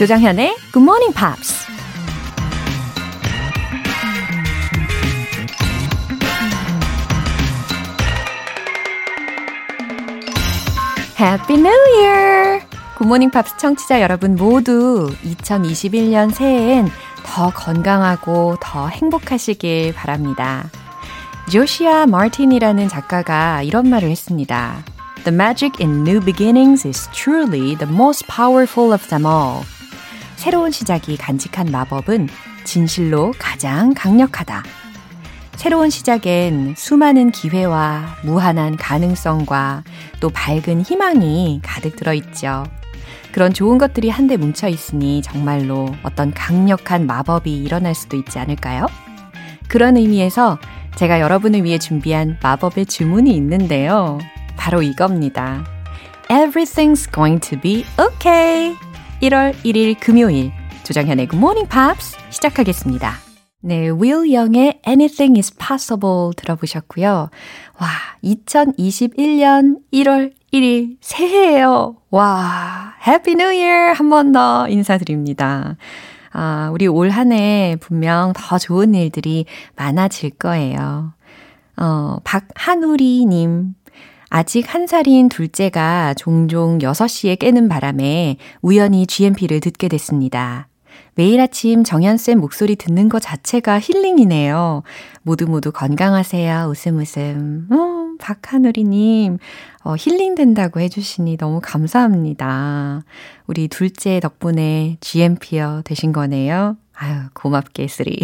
조장현의 Good Morning Pops. Happy New Year! 굿모닝 팝스 청취자 여러분 모두 2021년 새해엔 더 건강하고 더 행복하시길 바랍니다. 조시아 마틴이라는 작가가 이런 말을 했습니다. The magic in new beginnings is truly the most powerful of them all. 새로운 시작이 간직한 마법은 진실로 가장 강력하다. 새로운 시작엔 수많은 기회와 무한한 가능성과 또 밝은 희망이 가득 들어 있죠. 그런 좋은 것들이 한데 뭉쳐 있으니 정말로 어떤 강력한 마법이 일어날 수도 있지 않을까요? 그런 의미에서 제가 여러분을 위해 준비한 마법의 주문이 있는데요. 바로 이겁니다. Everything's going to be okay. 1월 1일 금요일 조정현의 Good Morning Pops 시작하겠습니다. 네, Will Young의 Anything is Possible 들어보셨고요. 와, 2021년 1월 1일 새해예요. 와, Happy New Year 한 번 더 인사드립니다. 아, 우리 올 한 해 분명 더 좋은 일들이 많아질 거예요. 어, 박한우리님. 아직 한 살인 둘째가 종종 6시에 깨는 바람에 우연히 GMP를 듣게 됐습니다. 매일 아침 정연쌤 목소리 듣는 것 자체가 힐링이네요. 모두 모두 건강하세요. 웃음 웃음. 어, 박하누리님, 어, 힐링된다고 해주시니 너무 감사합니다. 우리 둘째 덕분에 GMPer 되신 거네요. 아유, 고맙게스리.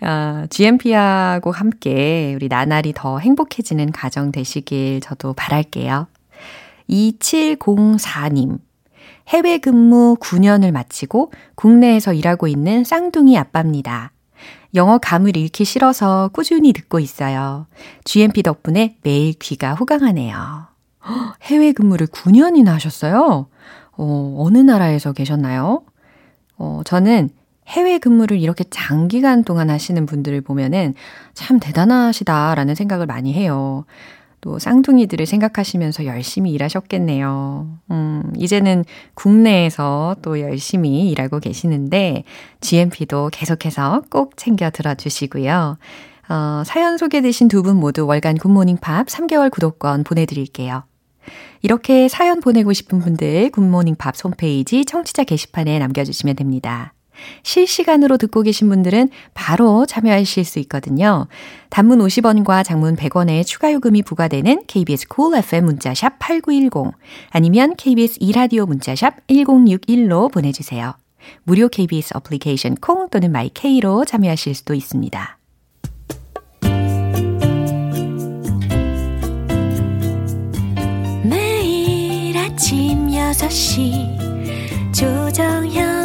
아, GMP하고 함께 우리 나날이 더 행복해지는 가정 되시길 저도 바랄게요. 2704님. 해외 근무 9년을 마치고 국내에서 일하고 있는 쌍둥이 아빠입니다. 영어 감을 잃기 싫어서 꾸준히 듣고 있어요. GMP 덕분에 매일 귀가 호강하네요. 해외 근무를 9년이나 하셨어요? 어, 어느 나라에서 계셨나요? 어, 저는 해외 근무를 이렇게 장기간 동안 하시는 분들을 보면은 참 대단하시다라는 생각을 많이 해요. 또 쌍둥이들을 생각하시면서 열심히 일하셨겠네요. 음, 이제는 국내에서 또 열심히 일하고 계시는데 GMP도 계속해서 꼭 챙겨 들어주시고요. 어, 사연 소개되신 두 분 모두 월간 굿모닝 팝스 3개월 구독권 보내드릴게요. 이렇게 사연 보내고 싶은 분들 굿모닝 팝스 홈페이지 청취자 게시판에 남겨주시면 됩니다. 실시간으로 듣고 계신 분들은 바로 참여하실 수 있거든요. 단문 50원과 장문 100원의 추가 요금이 부과되는 KBS cool FM 문자샵 8910 아니면 KBS 이라디오 문자샵 1061로 보내주세요. 무료 KBS 어플리케이션 콩 또는 마이케이로 참여하실 수도 있습니다. 매일 아침 6시 조정현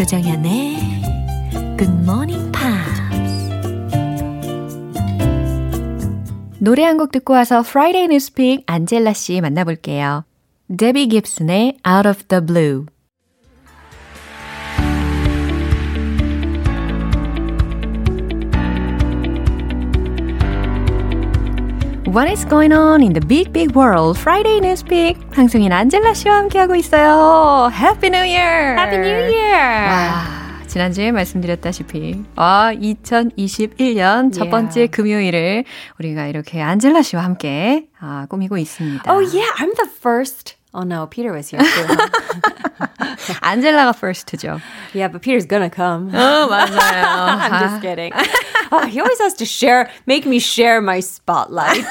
조정현의 Good Morning Pops. 노래 한 곡 듣고 와서 Friday Newspeak 안젤라 씨 만나볼게요. 데비 깁슨의 Out of the Blue. What is going on in the big big world? Friday Newspeak 방송인 안젤라 씨와 함께하고 있어요. Happy New Year! Happy New Year! 와, 지난주에 말씀드렸다시피 아 2021년 첫 번째 금요일을 우리가 이렇게 안젤라 씨와 함께 아, 꾸미고 있습니다. Oh yeah, I'm the first Oh no, Peter was here too. 안젤라가 first죠. Yeah, but Peter's gonna come. 어, 맞아요. I'm just kidding. Oh, he always has to share, make me share my spotlight.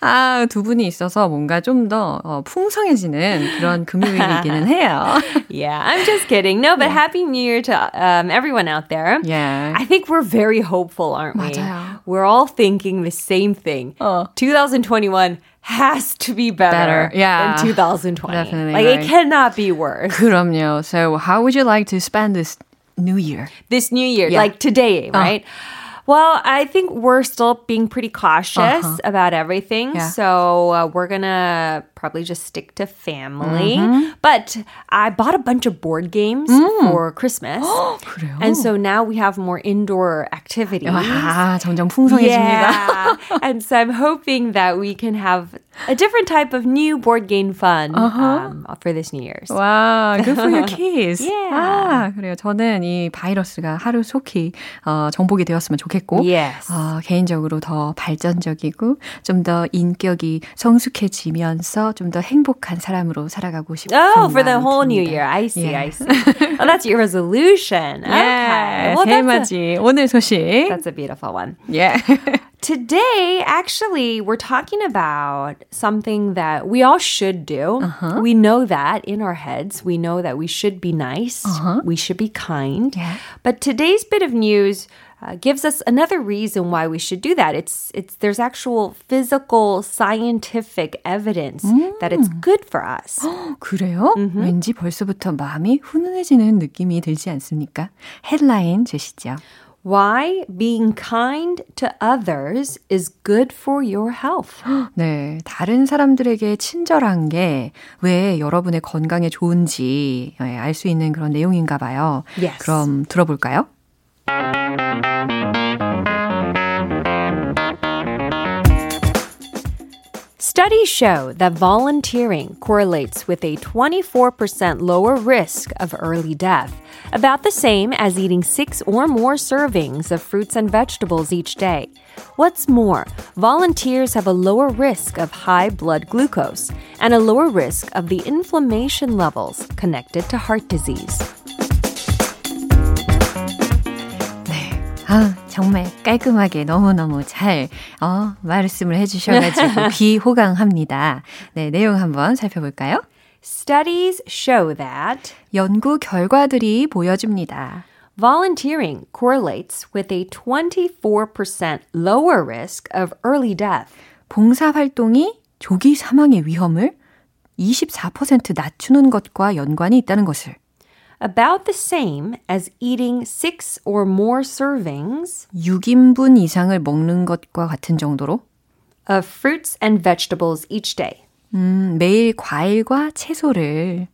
아, 두 분이 있어서 뭔가 좀더 어, 풍성해지는 그런 금요일이기는 해요. yeah, I'm just kidding. No, but yeah. happy new year to um, everyone out there. Yeah. I think we're very hopeful, aren't we? 맞아요. We're all thinking the same thing. 어. 2021 has to be better, better. Yeah. than 2020. Definitely like right. it cannot be worse. 그럼요. So how would you like to spend this new year? This new year, Yeah. like today, right? Well, I think we're still being pretty cautious Uh-huh. about everything. Yeah. So uh, we're going to probably just stick to family. Mm-hmm. But I bought a bunch of board games Mm. for Christmas. 그래요? And so now we have more indoor activities. 아, 점점 풍성해집니다. Yeah. and so I'm hoping that we can have a different type of new board game fun um, for this New Year's. 와, good for your kids. Yeah. 아, 그래요. 저는 이 바이러스가 하루 속히 어, 정복이 되었으면 좋겠 고, Yes. 어, 개인적으로 더 발전적이고 좀 더 인격이 성숙해지면서 좀 더 행복한 사람으로 살아가고 싶은 Oh, for the 마음이 whole new 듭니다. year. I see, Yeah. I see. well, that's your resolution. Okay. 예, Well, that's a, 새해맞이 오늘 소식. that's a beautiful one. 예. Today, actually, we're talking about something that we all should do. We know that in our heads. We know that we should be nice. We should be kind. Yeah. But today's bit of news uh, gives us another reason why we should do that. It's it's there's actual physical scientific evidence that it's good for us. 그래요? 왠지 벌써부터 마음이 훈훈해지는 느낌이 들지 않습니까? 헤드라인 주시죠. Why being kind to others is good for your health. 네, 다른 사람들에게 친절한 게 왜 여러분의 건강에 좋은지 예, 알수 있는 그런 내용인가 봐요. Yes. 그럼 들어볼까요? Studies show that volunteering correlates with a 24% lower risk of early death, about the same as eating six or more servings of fruits and vegetables each day. What's more, volunteers have a lower risk of high blood glucose and a lower risk of the inflammation levels connected to heart disease. 아, 정말 깔끔하게 너무너무 잘 어, 말씀을 해주셔가지고 귀호강합니다. 네, 내용 한번 살펴볼까요? Studies show that 연구 결과들이 보여줍니다. volunteering correlates with a 24% lower risk of early death. 봉사활동이 조기 사망의 위험을 24% 낮추는 것과 연관이 있다는 것을 about the same as eating six or more servings 6인분 이상을 먹는 것과 같은 정도로 of fruits and vegetables each day. 음, 매일 과일과 채소를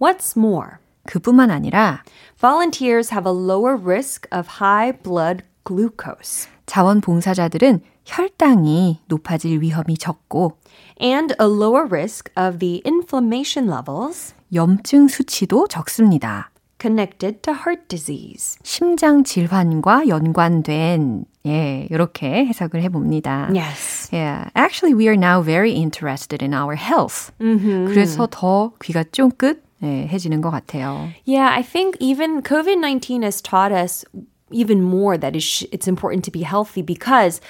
What's more, 그뿐만 아니라 volunteers have a lower risk of high blood glucose 자원봉사자들은 혈당이 높아질 위험이 적고 and a lower risk of the inflammation levels 염증 수치도 적습니다. connected to heart disease. 심장 질환과 연관된 예, 이렇게 해석을 해 봅니다. Yes. Yeah, actually we are now very interested in our health. 그래서 더 귀가 쫑긋 예, 해지는 것 같아요. Yeah, I think even COVID 19 has taught us even more that it's, it's important to be healthy because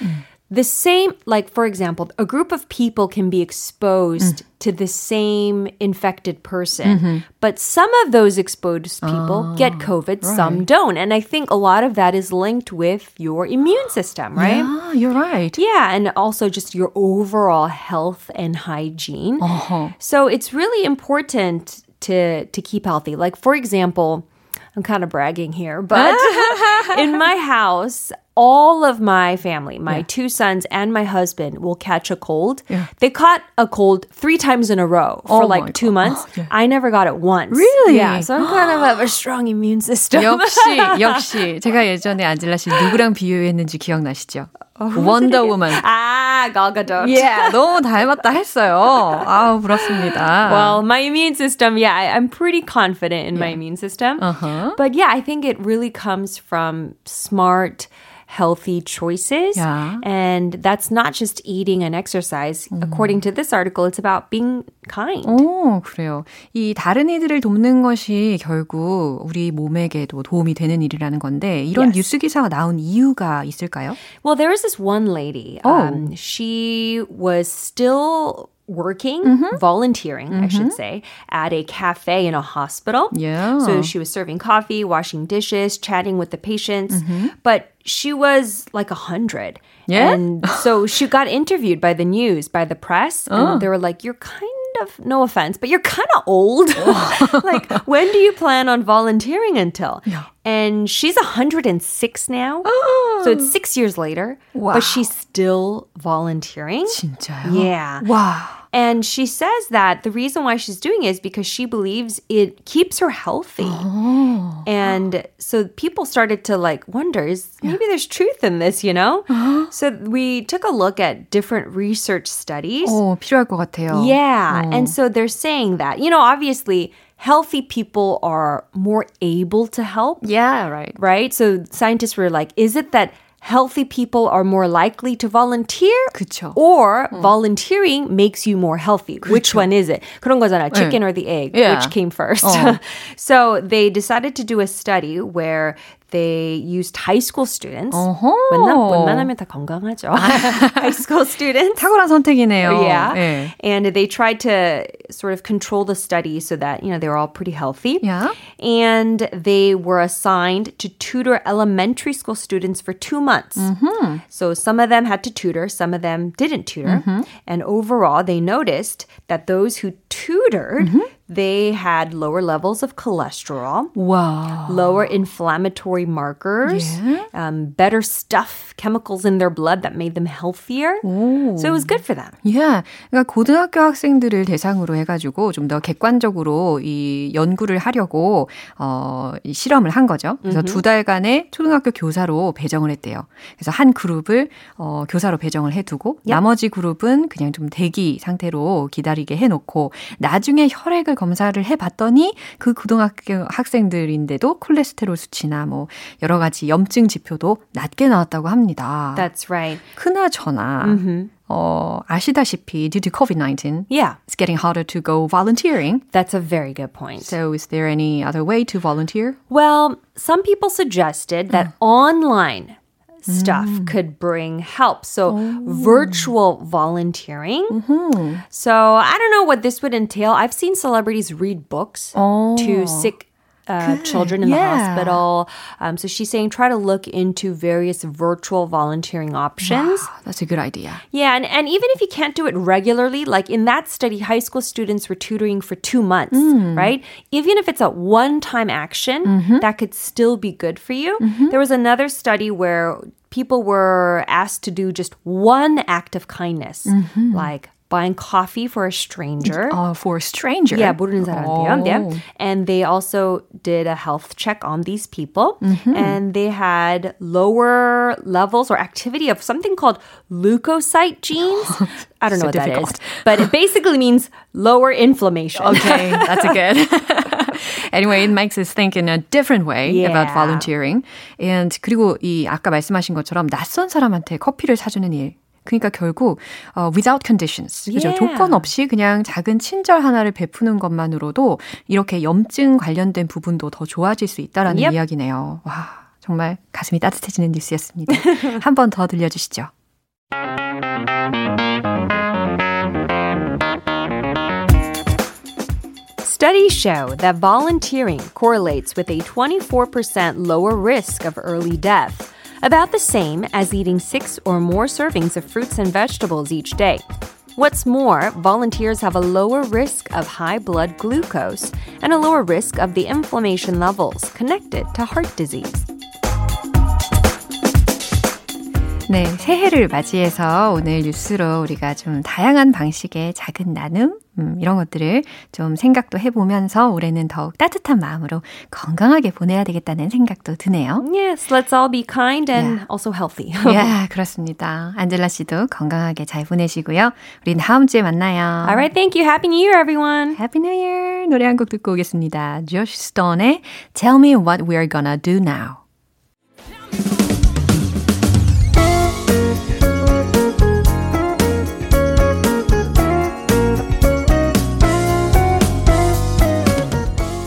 the same, like for example, a group of people can be exposed mm-hmm. to the same infected person, mm-hmm. but some of those exposed people get ah, COVID, some don't. And I think a lot of that is linked with your immune system, right? Yeah, you're right. Yeah, and also just your overall health and hygiene. Uh-huh. So it's really important to to keep healthy. Like for example, I'm kind of bragging here, but in my house, all of my family, my two sons and my husband will catch a cold. They caught a cold 3 times in a row for Oh my like 2 God. months. I never got it once. Really? Yeah, so I'm kind of have a strong immune system. 역시 역시 제가 예전에 안젤라 씨 누구랑 비유했는지 기억나시죠? 원더우먼. ah, Gal Gadot. 예, 너무 닮았다 했어요. 아우 부럽습니다. Well, my immune system, yeah, I, I'm pretty confident in my immune system. Uh-huh. But yeah, I think it really comes from smart, healthy choices. Yeah. And that's not just eating and exercise. According to this article, it's about being kind. 오, 그래요. 이 다른 이들을 돕는 것이 결국 우리 몸에게도 도움이 되는 일이라는 건데 이런 Yes. 뉴스 기사가 나온 이유가 있을까요? Well, there was this one lady. Um, she was still working, volunteering, I should say, at a cafe in a hospital. Yeah. So she was serving coffee, washing dishes, chatting with the patients, but she was like a hundred. Yeah? And so she got interviewed by the news, by the press, and they were like, "You're kind of, no offense, but you're kind of old. like, when do you plan on volunteering until? Yeah. And she's 106 now. So it's six years later. Wow. But she's still volunteering. 진짜요? Yeah. 와. And she says that the reason why she's doing it is because she believes it keeps her healthy. Oh. And so people started to like wonder is maybe there's truth in this, you know? Uh-huh. So we took a look at different research studies. 어, 필요할 것 같아요. Yeah. And so they're saying that, you know, obviously healthy people are more able to help, Yeah, right. right? So scientists were like, is it that healthy people are more likely to volunteer? 그쵸. Or volunteering makes you more healthy. Which one is it? 그런 거잖아. Chicken or the egg? Yeah. Which came first? 어. so they decided to do a study where they used high school students. 어허. 웬만, 웬만하면 다 건강하죠. high school students. 탁월한 선택이네요. Yeah. 예. And they tried to sort of control the study so that, you know, they were all pretty healthy. Yeah. And they were assigned to tutor elementary school students for two months. Mm-hmm. So some of them had to tutor, some of them didn't tutor. Mm-hmm. And overall, they noticed that those who tutored, Mm-hmm. they had lower levels of cholesterol 와. lower inflammatory markers, Yeah. um, better stuff, chemicals in their blood that made them healthier. So it was good for them. 예. 그러니까 고등학교 학생들을 대상으로 해가지고 좀 더 객관적으로 이 연구를 하려고 어, 이 실험을 한 거죠. 그래서 두 달간의 초등학교 교사로 배정을 했대요. 그래서 한 그룹을 어, 교사로 배정을 해두고 나머지 그룹은 그냥 좀 대기 상태로 기다리게 해놓고 나중에 혈액을 검사를 해봤더니 그 고등학교 학생들인데도 콜레스테롤 수치나 뭐 여러 가지 염증 지표도 낮게 나왔다고 합니다. That's right. 그나저나 어, 아시다시피 due to COVID-19, Yeah, it's getting harder to go volunteering. that's a very good point. So is there any other way to volunteer? Well, some people suggested that online stuff mm. could bring help. So oh. virtual volunteering. Mm-hmm. So I don't know what this would entail. I've seen celebrities read books to oh. sick uh, children in the hospital. Um, so she's saying try to look into various virtual volunteering options. That's a good idea. Yeah, and, and even if you can't do it regularly, like in that study, high school students were tutoring for two months, right? Even if it's a one time action, that could still be good for you. There was another study where people were asked to do just one act of kindness, like buying coffee for a stranger. Uh, for a stranger. Yeah, 모르는 사람한테요. Yeah. Oh. And they also did a health check on these people. Mm-hmm. And they had lower levels or activity of something called leukocyte genes. I don't So know what that is. difficult. But it basically means lower inflammation. Okay, that's a good. anyway, it makes us think in a different way about Yeah. volunteering. And 그리고 이 아까 말씀하신 것처럼 낯선 사람한테 커피를 사주는 일. 그러니까 결국 어, without conditions, 그죠? Yeah. 조건 없이 그냥 작은 친절 하나를 베푸는 것만으로도 이렇게 염증 관련된 부분도 더 좋아질 수 있다라는 Yep. 이야기네요. 와, 정말 가슴이 따뜻해지는 뉴스였습니다. 한 번 더 들려주시죠. Studies show that volunteering correlates with a 24% lower risk of early death, about the same as eating six or more servings of fruits and vegetables each day. What's more, volunteers have a lower risk of high blood glucose and a lower risk of the inflammation levels connected to heart disease. 네, 새해를 맞이해서 오늘 뉴스로 우리가 좀 다양한 방식의 작은 나눔, 음, 이런 것들을 좀 생각도 해보면서 올해는 더욱 따뜻한 마음으로 건강하게 보내야 되겠다는 생각도 드네요. Yes, let's all be kind and also healthy. 예, 그렇습니다. 안젤라 씨도 건강하게 잘 보내시고요. 우리 다음 주에 만나요. All right, thank you. Happy New Year, everyone. Happy New Year! 노래 한 곡 듣고 오겠습니다. Josh Stone의 Tell Me What We're Gonna Do Now.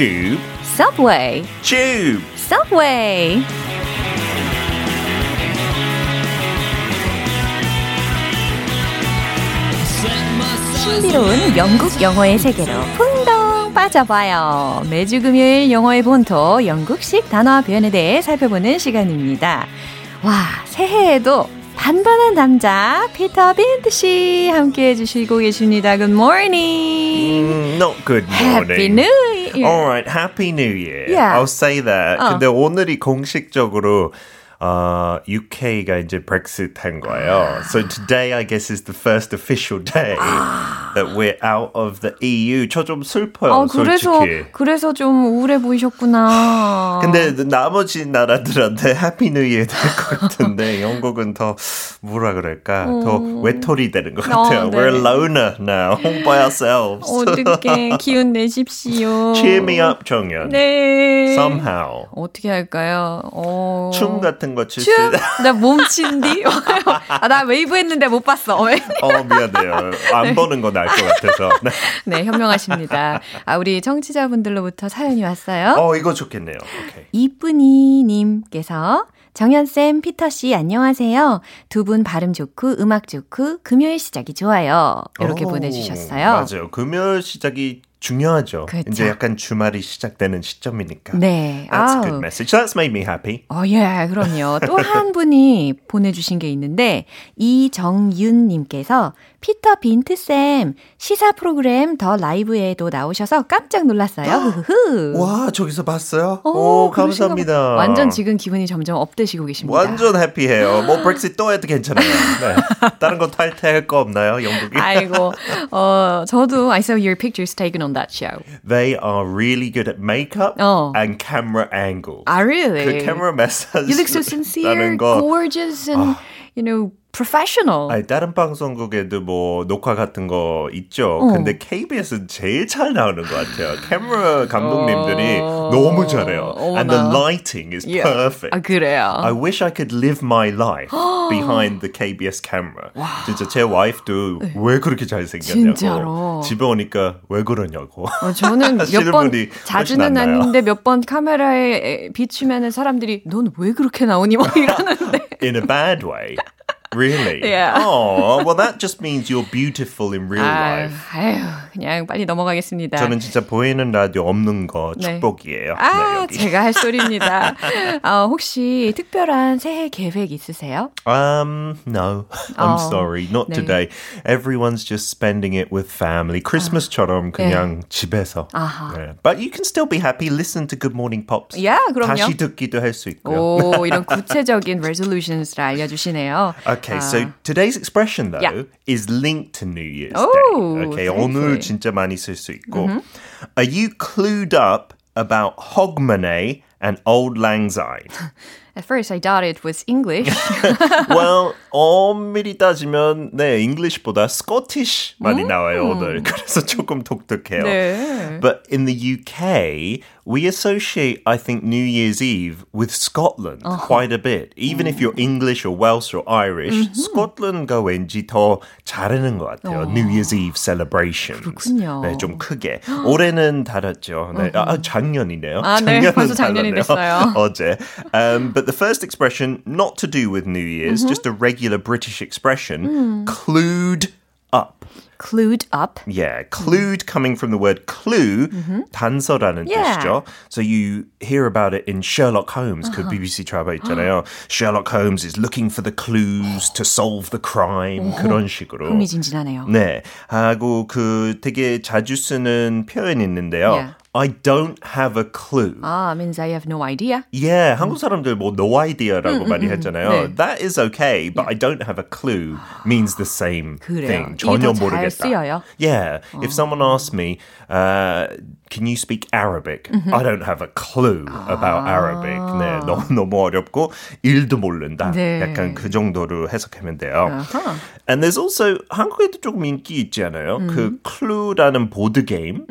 Tube, subway, tube. subway. 신비로운 영국 영어의 세계로 풍덩 빠져봐요. 매주 금요일 영어의 본토 영국식 단어 표현에 대해 살펴보는 시간입니다. 와, 새해에도 반반한 남자 피터 빈트 씨 함께 해주시고 계십니다. Good morning. Mm, not good morning. Happy New Year. All right, Happy New Year. Yeah. I'll say that. 어. 근데 오늘이 공식적으로 어, UK가 이제 Brexit 한 거예요. So today, I guess, is the first official day that we're out of the EU. 저 좀 슬퍼요, 아, 그래서 솔직히. 그래서 좀 우울해 보이셨구나. 근데 나머지 나라들한테 해피 뉴 이어 될것 같은데 영국은 더 뭐라 그럴까 더 외톨이 되는 것 같아요. 어, 네. We're alone now, all by ourselves. 어떻게 기운 내십시오. Cheer me up, 정연. 네. Somehow. 어떻게 할까요? 어... 춤 같은 거출 수. 춤? 나 몸친디? 아, 나 웨이브 했는데 못 봤어. 어 미안해요. 안 보는 거 나을 것 같아서. 네. 네, 현명하십니다. 아, 우리 청취자분들로부터 사연이 왔어요. 어 이거 좋겠네요. 오케이. 이쁜이님께서 정연쌤, 피터씨, 안녕하세요. 두 분 발음 좋고, 음악 좋고, 금요일 시작이 좋아요. 이렇게 오, 보내주셨어요. 맞아요. 금요일 시작이 중요하죠. 그렇죠. 이제 약간 주말이 시작되는 시점이니까. 네. That's a 아우. good message. That's made me happy. 어, 예, 그럼요. 또 한 분이 보내주신 게 있는데, 이정윤님께서 피터 빈트 쌤 시사 프로그램 더 라이브에도 나오셔서 깜짝 놀랐어요. 와 저기서 봤어요? 어, 오 그러신가 감사합니다. 봐. 완전 지금 기분이 점점 업되시고 계십니다. 완전 해피해요. 뭐 브렉시트 또 해도 괜찮아요. 네. 다른 거 탈퇴할 거 없나요, 영국이? 아이고, 어, 저도 I saw your pictures taken on that show. They are really good at makeup 어. and camera angles. Ah, really? 그 camera massage. You look so sincere, 라는 거. gorgeous, and you know professional. 아니, 다른 방송국에도 뭐 녹화 같은 거 있죠. 어. 근데 KBS은 제일 잘 나오는 것 같아요. 카메라 감독님들이 어. 너무 잘해요. And the lighting is Yeah. perfect. 아 그래요. I wish I could live my life behind the KBS camera. 진짜 제 와이프도 왜 그렇게 잘생겼냐고. 진짜로. 집에 오니까 왜 그러냐고. 어, 저는 몇 번 자주는. 아닌데 몇 번 카메라에 비추면은 사람들이 넌 왜 그렇게 나오니 막 이러는데 In a bad way. Really? Yeah. Oh, well, that just means you're beautiful in real 아유, life. 아유 그냥 빨리 넘어가겠습니다. 저는 진짜 보이는 라디오 없는 거 네. 축복이에요. 아, 네, 여기. 제가 할 소리입니다. 어, 혹시 특별한 새해 계획 있으세요? Um, no. I'm 어, sorry. Not 네. today. Everyone's just spending it with family. Christmas처럼 그냥 집에서. 아하. 네. But you can still be happy. Listen to Good Morning Pops. 야, 그럼요. 다시 듣기도 할 수 있고요. 오, 이런 구체적인 resolutions를 알려주시네요. Okay, 아, so today's expression though Yeah. is linked to New Year's Oh, Day. Okay, very 오늘 good. 진짜 많이 쓸 수 있고. Are you clued up about Hogmanay and Old Lang Syne? At first I thought it was English. well, 엄밀히 따지면 네, English보다 Scottish 많이 나와요 오늘. 그래서 조금 독특해요. 네. But in the UK, we associate, I think, New Year's Eve with Scotland quite a bit. Even if you're English or Welsh or Irish, Scotland가 왠지 더 잘하는 것 같아요. New Year's Eve celebrations. 그렇군요. 네, 좀 크게. 올해는 달았죠. 네, 아, 작년이네요. 아, 네. 작년은 벌써 작년이 달았네요. 됐어요. 어제. Um, but the first expression, not to do with New Year's, just a regular British expression, clued up. Clued up. Yeah, clued coming from the word clue, 단서라는 Yeah. 뜻이죠. So you hear about it in Sherlock Holmes, 그 BBC 드라마 있잖아요. Sherlock Holmes is looking for the clues to solve the crime. 그런 식으로. 흥미진진하네요. 네, 하고 그 되게 자주 쓰는 표현이 있는데요. Yeah. I don't have a clue. 아, means I have no idea. Yeah, 한국 사람들 뭐 no idea라고 많이 했잖아요. 네. That is okay, but I don't have a clue means the same 그래요. thing. 이게 전혀 더잘 모르겠다. 쓰여요? Yeah, if someone asks me, uh, can you speak Arabic? I don't have a clue about Arabic. 네, 너무 너무 어렵고 일도 모른다. 네. 약간 그 정도로 해석하면 돼요. 아하. And there's also 한국에도 조금 인기 있지 않아요? 그 clue라는 보드 게임.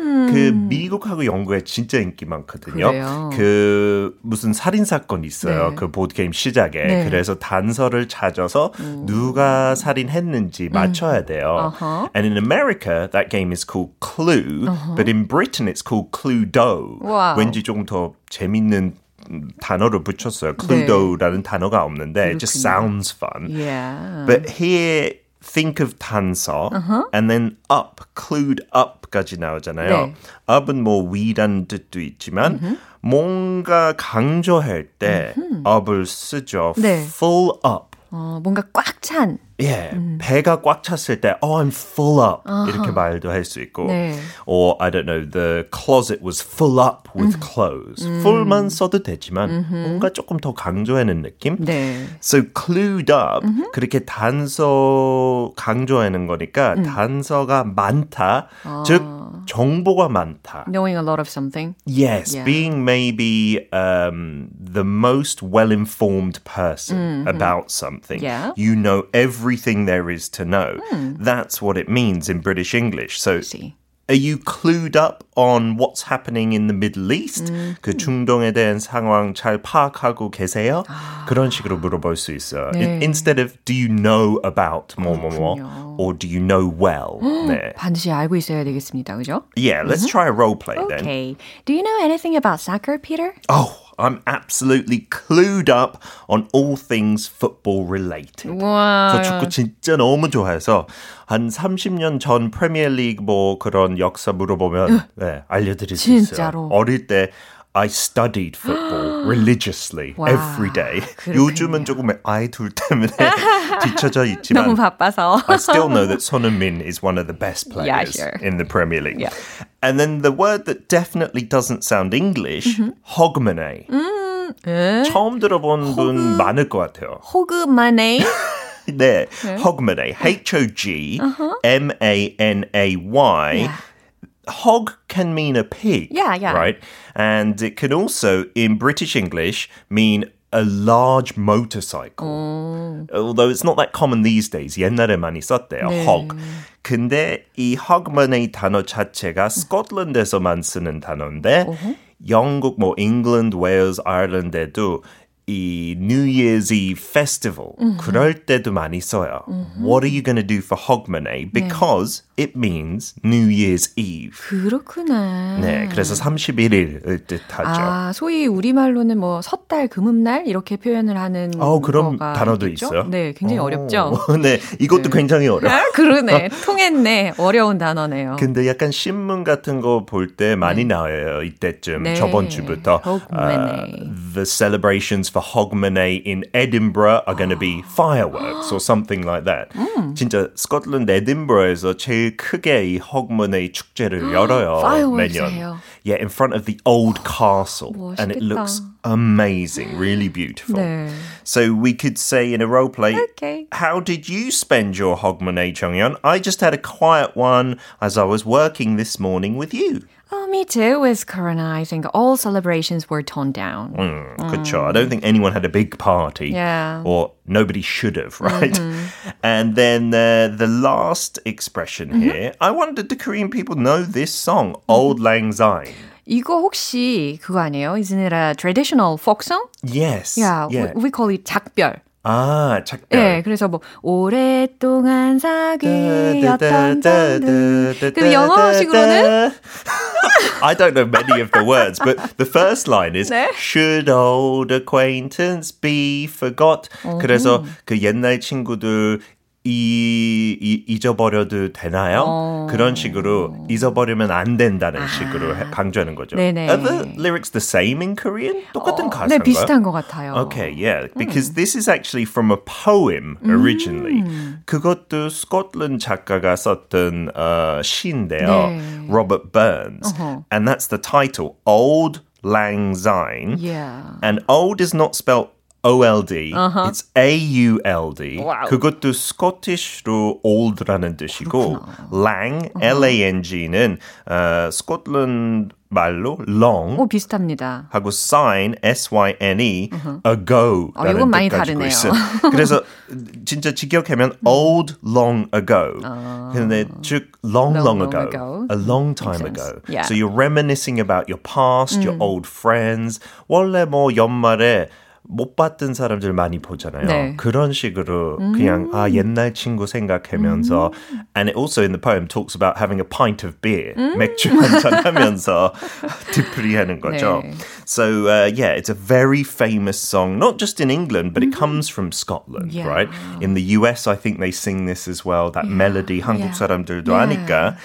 그 미국하고 영국에 진짜 인기 많거든요. 그래요? 그 무슨 살인 사건 있어요. 네. 그 보드 게임 시작에. 네. 그래서 단서를 찾아서 누가 살인했는지 맞춰야 돼요. Uh-huh. And in America, that game is called Clue, but in Britain, it's called Cluedo. Wow. 왠지 조금 더 재밌는 음, 단어를 붙였어요. Cluedo라는 단어가 없는데, it just sounds fun. Yeah. But here, think of 단서, and then up, clued up까지 나오잖아요. 네. up은 뭐 위란 뜻도 있지만, 뭔가 강조할 때 up을 쓰죠. 네. full up. 어, 뭔가 꽉 찬. 예, 배가 꽉 찼을 때, oh, I'm full up. 이렇게 말도 할 수 있고. 네. Or, I don't know, the closet was full up with clothes. full만 써도 되지만, 뭔가 조금 더 강조하는 느낌? 네. So clued up 그렇게 단서 강조하는 거니까 단서가 많다. 즉 정보가 많다. Knowing a lot of something. Yes, Yeah. being maybe um, the most well-informed person about something. Yeah. You know everything there is to know. That's what it means in British English. So See. Are you clued up on what's happening in the Middle East? 그 중동에 대한 상황 잘 파악하고 계세요? 그런 식으로 물어볼 수 있어요. 네. Instead of do you know about 뭐뭐뭐 그렇군요. or do you know well? 네. 반드시 알고 있어야 되겠습니다. 그죠? Yeah, let's try a role play then. Okay. Do you know anything about soccer, Peter? Oh, I'm absolutely clued up on all things football related. 와. 저 축구 진짜 너무 좋아해서 한 30년 전 프리미어리그 뭐 그런 역사 물어보면 네, 알려드릴 수 있어요. 어릴 때 I studied football religiously 와, every day. 그렇군요. 요즘은 조금 아이 둘 때문에 뒤쳐져 있지만 너무 바빠서. I still know that Son Heung-min is one of the best Yeah, players sure. in the Premier League. Yeah. And then the word that definitely doesn't sound English, hogmanay. 에? 처음 들어본 분 많을 것 같아요. 호그마네. 네, hogmanay. H-O-G M-A-N-A-Y. Yeah. Hog can mean a pig, Yeah, yeah. right? And it can also, in British English, mean a large motorcycle. Although it's not that common these days. 옛날에 많이 썼대요. 네. hog. 근데 이 hogmanay 단어 자체가 스코틀랜드에서만 쓰는 단어인데 영국, 뭐 잉글랜드, 웨일스, 아일랜드에도 이 New Year's Eve festival 그럴 때도 많이 써요. What are you going to do for hogmanay? Because it means New Year's Eve. 그렇구나. 네, 그래서 31일을 뜻하죠. 아, 소위 우리말로는 뭐 섣달 금음날 이렇게 표현을 하는 어, 그런 단어도 있겠죠? 있어요? 네, 굉장히 어, 어렵죠. 네, 이것도 굉장히 어려워. 아, 그러네. 통했네. 어려운 단어네요. 근데 약간 신문 같은 거 볼 때 많이 나와요. 이때쯤 네. 저번 주부터 Hogmanay. uh, the celebrations for Hogmanay in Edinburgh are going to be fireworks or something like that. 진짜 스코틀랜드 에딘버러에서 제일 크게 이 Hogmanay 축제를 열어요. Fireworks 매년. 해요. Yeah, in front of the old castle, and it 멋있겠다. looks amazing, really beautiful. 네. So we could say in a role play, Okay. how did you spend your Hogmanay, Chongyeon? I just had a quiet one as I was working this morning with you. Oh, me too. With Corona, I think all celebrations were toned down. Mm, Good shot. I don't think anyone had a big party. Yeah. Or nobody should have, right? And then uh, the last expression here, I wondered do Korean people know this song, Old Lang Syne? 이거 혹시 그거 아니에요? Isn't it a traditional folk song? Yes. Yeah, yeah. We, we call it 작별. 아, 작별. 네, 그래서 뭐 오랫동안 사귀었던 그 영어식으로는 I don't know many of the words, but the first line is 네. Should old acquaintance be forgot? 그래서 그 옛날 친구들 이, 이 잊어버려도 되나요? 그런 식으로 잊어버리면 안 된다는 식으로 해- 강조하는 거죠. 네네. Are the lyrics the same in Korean? 똑같은 네, 가사인가요? 비슷한 것 같아요. Okay, yeah, because this is actually from a poem originally. 그것도 스코틀랜드 작가가 썼던 어, 시인데요, 네. Robert Burns, and that's the title, Old Lang Syne. Yeah. And old is not spelled OLD, it's AULD. 와우. 그것도 스코티시로 old라는 뜻이고, lang, L-A-N-G는 어, 스코틀랜드 말로 long 오, 비슷합니다. 하고 sign S-Y-N-E ago 어, 이건 많이 다르네요. 그래서 진짜 직역하면 old long ago. 근데 즉 long long, long ago, ago. a long time sense. ago. Yeah. So you're reminiscing about your past, your old friends. 원래 뭐 연말에 못 봤던 사람들 많이 보잖아요. 네. 그런 식으로 그냥 아 옛날 친구 생각하면서 and it also in the poem talks about having a pint of beer 맥주 한잔 하면서 되풀이하는 거죠. 네. So uh, yeah, it's a very famous song, not just in England, but it comes from Scotland, Yeah. right? In the US, I think they sing this as well. That melody, 한국 Yeah. 사람들도 Yeah. 아니까.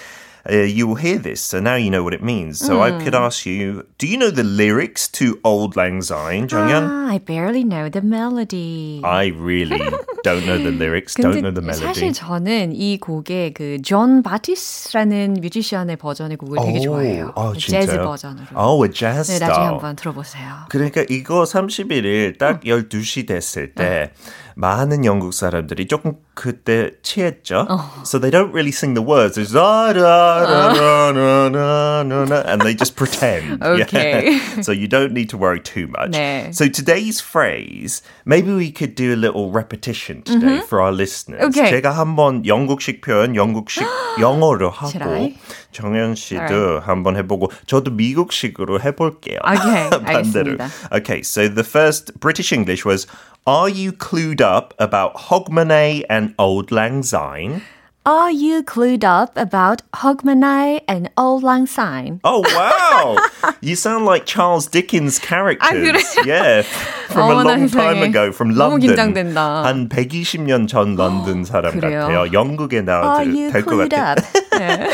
Uh, you will hear this, so now you know what it means. So I could ask you, do you know the lyrics to Old Lang Syne, 정연? Ah, I barely know the melody. I really don't know the lyrics, don't know the 근데 melody. 사실 저는 이 곡의 그존 바티스라는 뮤지션의 버전의 곡을 되게 좋아해요. 아, 재즈 진짜요? 버전으로. Oh, a jazz 네, 나중에 style. 한번 들어보세요. 그러니까 이거 31일 딱 12시 됐을 때 많은 영국 사람들이 조금 그때 취했죠. Oh. So they don't really sing the words. It's da da da da da da da, and they just pretend. okay. Yeah. So you don't need to worry too much. 네. So today's phrase, maybe we could do a little repetition today mm-hmm. for our listeners. Okay. 제가 한번 영국식 표현, 영국식 영어로 하고 정현 씨도 right. 한번 해보고 저도 미국식으로 해볼게요. Okay, 반대로. 알겠습니다. Okay, so the first British English was Are you clued up about Hogmanay and Old Lang Syne? Are you clued up about Hogmanay and Old Lang Syne? Oh wow! you sound like Charles Dickens characters. 그래요? Yeah, from a 어머나 long time 세상에. ago, from 너무 London. 긴장된다. 한 120년 전 런던 사람 그래요? 같아요. 영국에 Are 나와도 you 될것 clued 같아요. up? 네.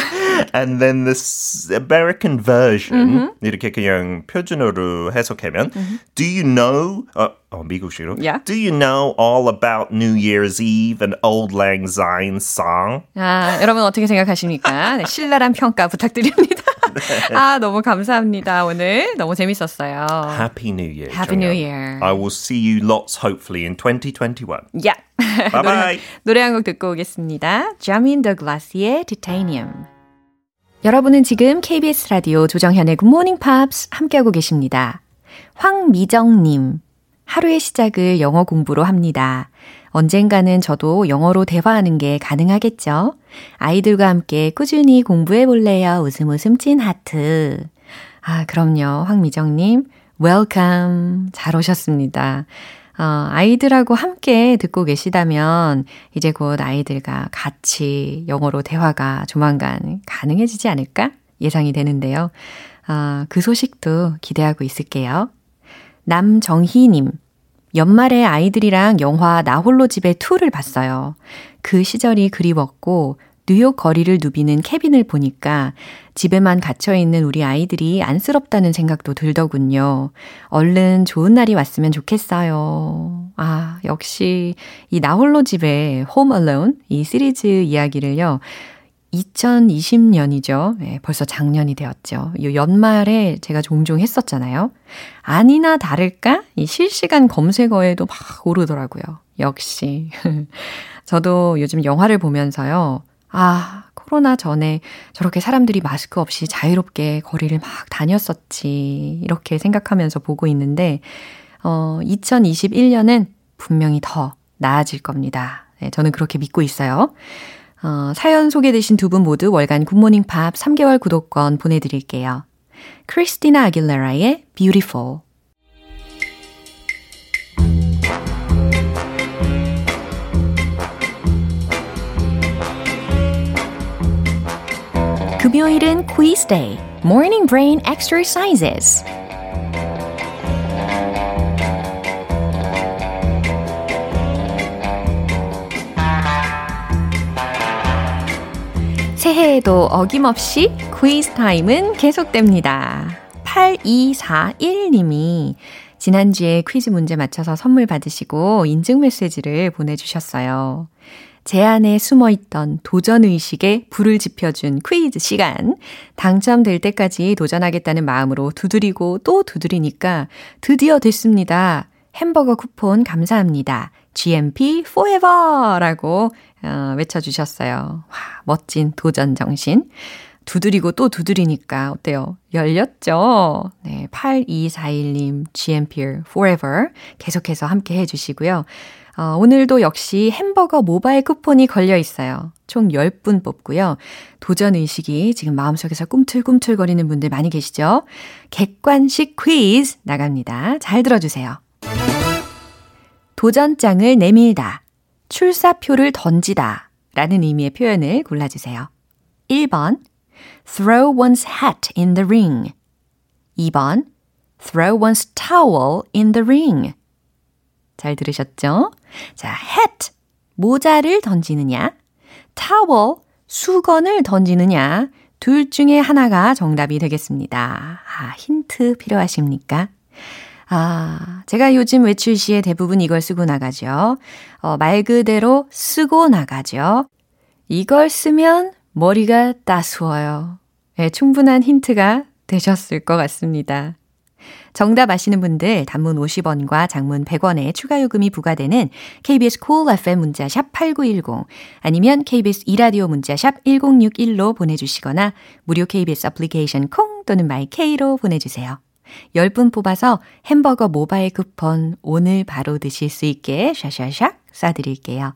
And then the s- American version Mm-hmm. 이렇게 그냥 표준어로 해석하면 Do you know 어, 어 미국식으로 Yeah. Do you know all about New Year's Eve and Old Lang Syne song? 아, 여러분 어떻게 생각하십니까? 네, 신랄한 평가 부탁드립니다. 네. 아, 너무 감사합니다. 오늘 너무 재밌었어요. Happy New Year. Happy 정연. New Year. I will see you lots hopefully in 2021. 야. Bye bye. 노래 한 곡 듣고 오겠습니다. 자민 더 글라스의 Titanium. 여러분은 지금 KBS 라디오 조정현의 Morning Pops 함께하고 계십니다. 황미정님, 하루의 시작을 영어 공부로 합니다. 언젠가는 저도 영어로 대화하는 게 가능하겠죠? 아이들과 함께 꾸준히 공부해 볼래요. 웃음 웃음 찐 하트. 아, 그럼요. 황미정님, welcome. 잘 오셨습니다. 어, 아이들하고 함께 듣고 계시다면 이제 곧 아이들과 같이 영어로 대화가 조만간 가능해지지 않을까 예상이 되는데요. 어, 그 소식도 기대하고 있을게요. 남정희님, 연말에 아이들이랑 영화 나 홀로 집에 2를 봤어요. 그 시절이 그리웠고 뉴욕 거리를 누비는 케빈을 보니까 집에만 갇혀있는 우리 아이들이 안쓰럽다는 생각도 들더군요. 얼른 좋은 날이 왔으면 좋겠어요. 아, 역시 이 나홀로 집에 Home Alone 이 시리즈 이야기를요. 2020년이죠. 네, 벌써 작년이 되었죠. 이 연말에 제가 종종 했었잖아요. 아니나 다를까? 이 실시간 검색어에도 막 오르더라고요. 역시. 저도 요즘 영화를 보면서요. 아, 코로나 전에 저렇게 사람들이 마스크 없이 자유롭게 거리를 막 다녔었지. 이렇게 생각하면서 보고 있는데, 어, 2021년은 분명히 더 나아질 겁니다. 네, 저는 그렇게 믿고 있어요. 어, 사연 소개되신 두 분 모두 월간 굿모닝 팝 3개월 구독권 보내드릴게요. 크리스티나 아길레라의 Beautiful. 금요일은 quiz day, morning brain exercises. 새해에도 어김없이 퀴즈 타임은 계속됩니다. 8241님이 지난주에 퀴즈 문제 맞춰서 선물 받으시고 인증 메시지를 보내주셨어요. 제 안에 숨어 있던 도전 의식에 불을 지펴준 퀴즈 시간. 당첨될 때까지 도전하겠다는 마음으로 두드리고 또 두드리니까 드디어 됐습니다. 햄버거 쿠폰 감사합니다. GMP Forever! 라고 어, 외쳐주셨어요. 와, 멋진 도전 정신. 두드리고 또 두드리니까 어때요? 열렸죠? 네, 8241님, GMPR Forever 계속해서 함께 해주시고요. 어, 오늘도 역시 햄버거 모바일 쿠폰이 걸려 있어요. 총 10분 뽑고요. 도전 의식이 지금 마음속에서 꿈틀꿈틀거리는 분들 많이 계시죠? 객관식 퀴즈 나갑니다. 잘 들어주세요. 도전장을 내밀다, 출사표를 던지다 라는 의미의 표현을 골라주세요. 1번, throw one's hat in the ring. 2번, throw one's towel in the ring. 잘 들으셨죠? 자, hat, 모자를 던지느냐, towel, 수건을 던지느냐, 둘 중에 하나가 정답이 되겠습니다. 아, 힌트 필요하십니까? 아, 제가 요즘 외출 시에 대부분 이걸 쓰고 나가죠. 어, 말 그대로 쓰고 나가죠. 이걸 쓰면 머리가 따스워요. 네, 충분한 힌트가 되셨을 것 같습니다. 정답 아시는 분들 단문 50원과 장문 100원의 추가 요금이 부과되는 KBS cool FM 문자 샵 8910 아니면 KBS 이라디오 문자 샵 1061로 보내주시거나 무료 KBS 애플리케이션 콩 또는 마이케이로 보내주세요. 10분 뽑아서 햄버거 모바일 쿠폰 오늘 바로 드실 수 있게 샤샤샥 쏴드릴게요.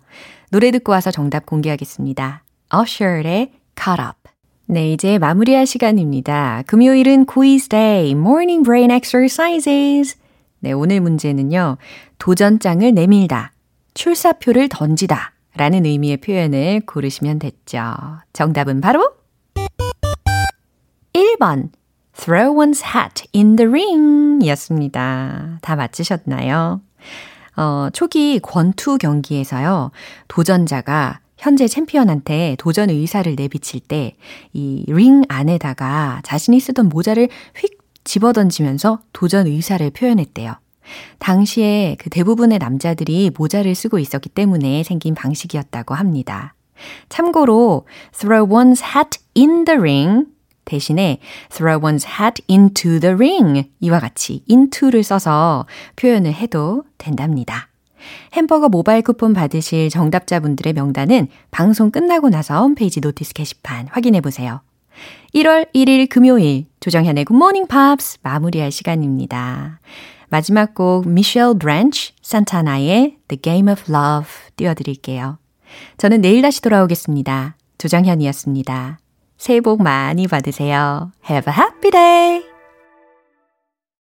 노래 듣고 와서 정답 공개하겠습니다. Usher의 Caught Up 네, 이제 마무리할 시간입니다. 금요일은 quiz day, morning brain exercises. 네, 오늘 문제는요. 도전장을 내밀다, 출사표를 던지다 라는 의미의 표현을 고르시면 됐죠. 정답은 바로 1번 throw one's hat in the ring 이었습니다. 다 맞추셨나요? 어, 초기 권투 경기에서요. 도전자가 현재 챔피언한테 도전 의사를 내비칠 때이링 안에다가 자신이 쓰던 모자를 휙 집어 던지면서 도전 의사를 표현했대요. 당시에 그 대부분의 남자들이 모자를 쓰고 있었기 때문에 생긴 방식이었다고 합니다. 참고로 throw one's hat in the ring 대신에 throw one's hat into the ring 이와 같이 into를 써서 표현을 해도 된답니다. 햄버거 모바일 쿠폰 받으실 정답자분들의 명단은 방송 끝나고 나서 홈페이지 notice 게시판 확인해 보세요. 1월 1일 금요일 조정현의 굿모닝 팝스 마무리할 시간입니다. 마지막 곡 미셸 브랜치 산타나의 The Game of Love 띄워드릴게요. 저는 내일 다시 돌아오겠습니다. 조정현이었습니다. 새해 복 많이 받으세요. Have a happy day!